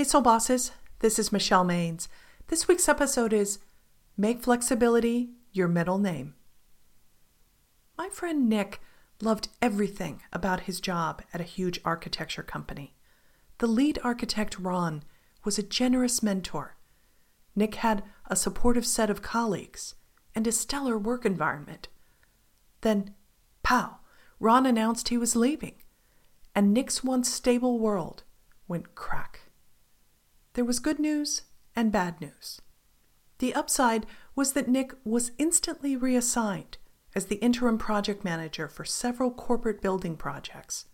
Hey, Soul Bosses. This is Michelle Maines. This week's episode is Make Flexibility Your Middle Name. My friend Nick loved everything about his job at a huge architecture company. The lead architect, Ron, was a generous mentor. Nick had a supportive set of colleagues and a stellar work environment. Then, pow, Ron announced he was leaving, and Nick's once stable world went crack. There was good news and bad news. The upside was that Nick was instantly reassigned as the interim project manager for several corporate building projects.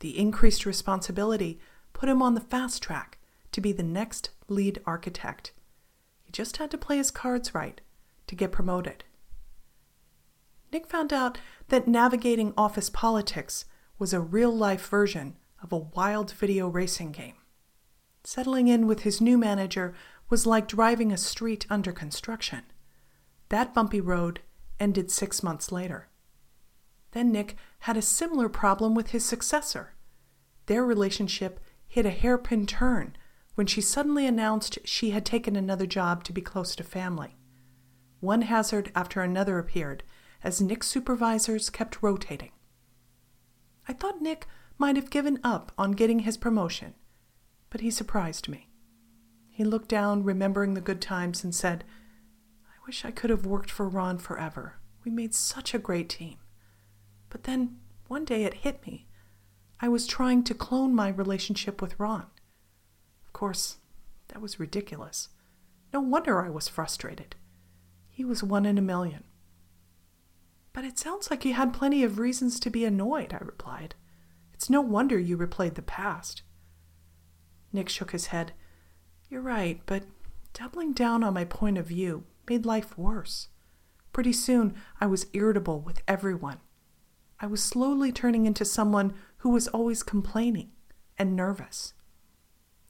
The increased responsibility put him on the fast track to be the next lead architect. He just had to play his cards right to get promoted. Nick found out that navigating office politics was a real life version of a wild video racing game. Settling in with his new manager was like driving a street under construction. That bumpy road ended six months later. Then Nick had a similar problem with his successor. Their relationship hit a hairpin turn when she suddenly announced she had taken another job to be close to family. One hazard after another appeared as Nick's supervisors kept rotating. I thought Nick might have given up on getting his promotion, but he surprised me. He looked down, remembering the good times, and said, I wish I could have worked for Ron forever. We made such a great team. But then one day it hit me. I was trying to clone my relationship with Ron. Of course, that was ridiculous. No wonder I was frustrated. He was one in a million. But it sounds like you had plenty of reasons to be annoyed, I replied. It's no wonder you replayed the past. Nick shook his head. You're right, but doubling down on my point of view made life worse. Pretty soon, I was irritable with everyone. I was slowly turning into someone who was always complaining and nervous.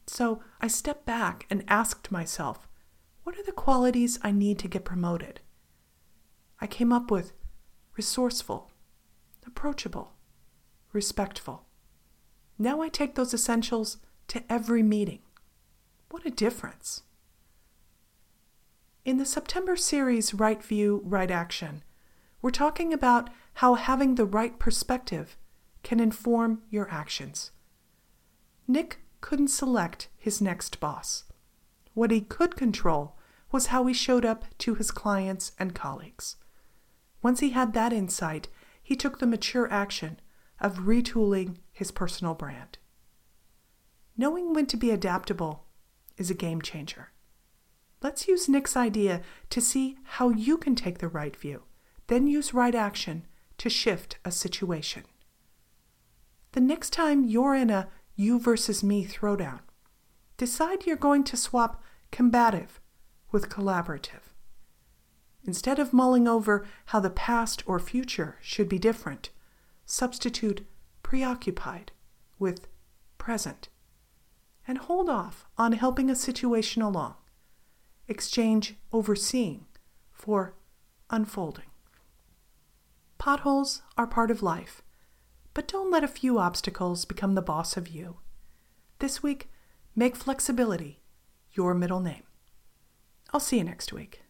So I stepped back and asked myself, what are the qualities I need to get promoted? I came up with resourceful, approachable, respectful. Now I take those essentials to every meeting. What a difference! In the September series Right View, Right Action, we're talking about how having the right perspective can inform your actions. Nick couldn't select his next boss. What he could control was how he showed up to his clients and colleagues. Once he had that insight, he took the mature action of retooling his personal brand. Knowing when to be adaptable is a game changer. Let's use Nick's idea to see how you can take the right view, then use right action to shift a situation. The next time you're in a you versus me throwdown, decide you're going to swap combative with collaborative. Instead of mulling over how the past or future should be different, substitute preoccupied with present and hold off on helping a situation along exchange overseeing for unfolding. Potholes are part of life, but don't let a few obstacles become the boss of you. This week, make flexibility your middle name. I'll see you next week.